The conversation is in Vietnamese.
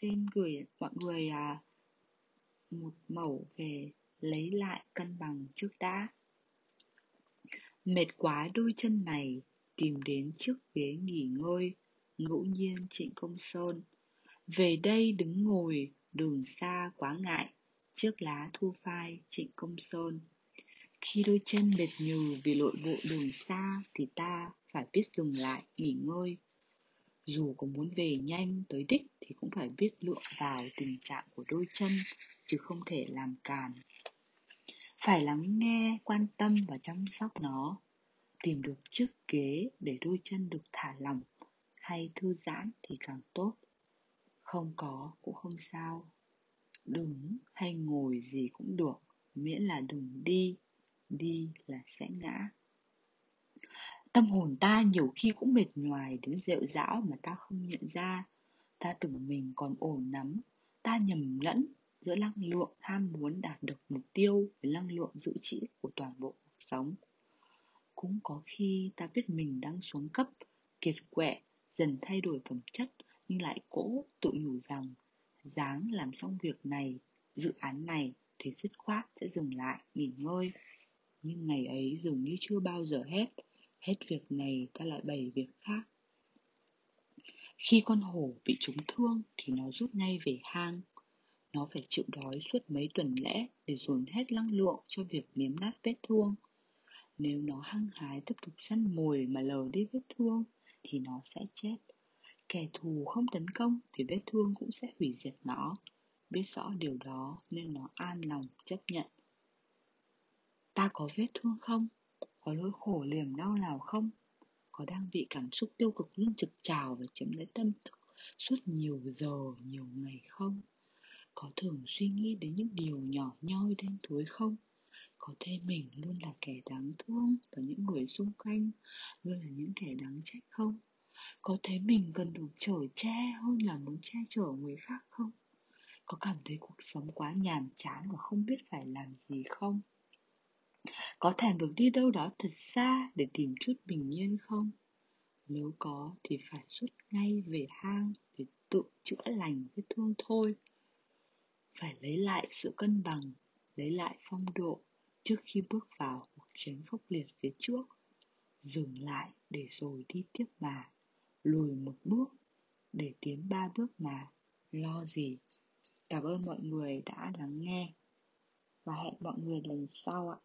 xin gửi mọi người à, một mẫu về lấy lại cân bằng trước đã. Mệt quá đôi chân này, tìm đến chiếc ghế nghỉ ngơi, ngẫu nhiên Trịnh Công Sơn. Về đây đứng ngồi, đường xa quá ngại, chiếc lá thu phai Trịnh Công Sơn. Khi đôi chân mệt nhừ vì lội bộ đường xa thì ta phải biết dừng lại, nghỉ ngơi. Dù có muốn về nhanh tới đích thì cũng phải biết lượng vào tình trạng của đôi chân, chứ không thể làm càn. Phải lắng nghe, quan tâm và chăm sóc nó. Tìm được chiếc ghế để đôi chân được thả lỏng hay thư giãn thì càng tốt. Không có cũng không sao. Đứng hay ngồi gì cũng được, miễn là đừng đi, đi là sẽ ngã. Tâm hồn ta nhiều khi cũng mệt nhoài đến rệu rão mà ta không nhận ra. Ta tưởng mình còn ổn lắm, ta nhầm lẫn giữa năng lượng ham muốn đạt được mục tiêu với năng lượng dự trữ của toàn bộ cuộc sống. Cũng có khi ta biết mình đang xuống cấp, kiệt quệ, dần thay đổi phẩm chất nhưng lại cố tự nhủ rằng dáng làm xong việc này, dự án này thì dứt khoát sẽ dừng lại, nghỉ ngơi. Nhưng ngày ấy dường như chưa bao giờ hết, hết việc này ta lại bày việc khác. Khi con hổ bị trúng thương thì nó rút ngay về hang. Nó phải chịu đói suốt mấy tuần lễ để dồn hết năng lượng cho việc miếm nát vết thương. Nếu nó hăng hái tiếp tục săn mồi mà lờ đi vết thương thì nó sẽ chết. Kẻ thù không tấn công thì vết thương cũng sẽ hủy diệt nó. Biết rõ điều đó nên nó an lòng chấp nhận. Ta có vết thương không? Có nỗi khổ liềm đau nào không? Có đang bị cảm xúc tiêu cực luôn trực trào và chiếm lấy tâm thức suốt nhiều giờ, nhiều ngày không? Có thường suy nghĩ đến những điều nhỏ nhoi đen thối không? Có thấy mình luôn là kẻ đáng thương và những người xung quanh luôn là những kẻ đáng trách không? Có thấy mình cần được chở che hơn là muốn che chở người khác không? Có cảm thấy cuộc sống quá nhàm chán và không biết phải làm gì không? Có thèm được đi đâu đó thật xa để tìm chút bình yên không? Nếu có thì phải rút ngay về hang để tự chữa lành vết thương thôi. Phải lấy lại sự cân bằng, lấy lại phong độ trước khi bước vào cuộc chiến khốc liệt phía trước. Dừng lại để rồi đi tiếp mà, lùi một bước để tiến ba bước mà, lo gì. Cảm ơn mọi người đã lắng nghe và hẹn mọi người lần sau ạ.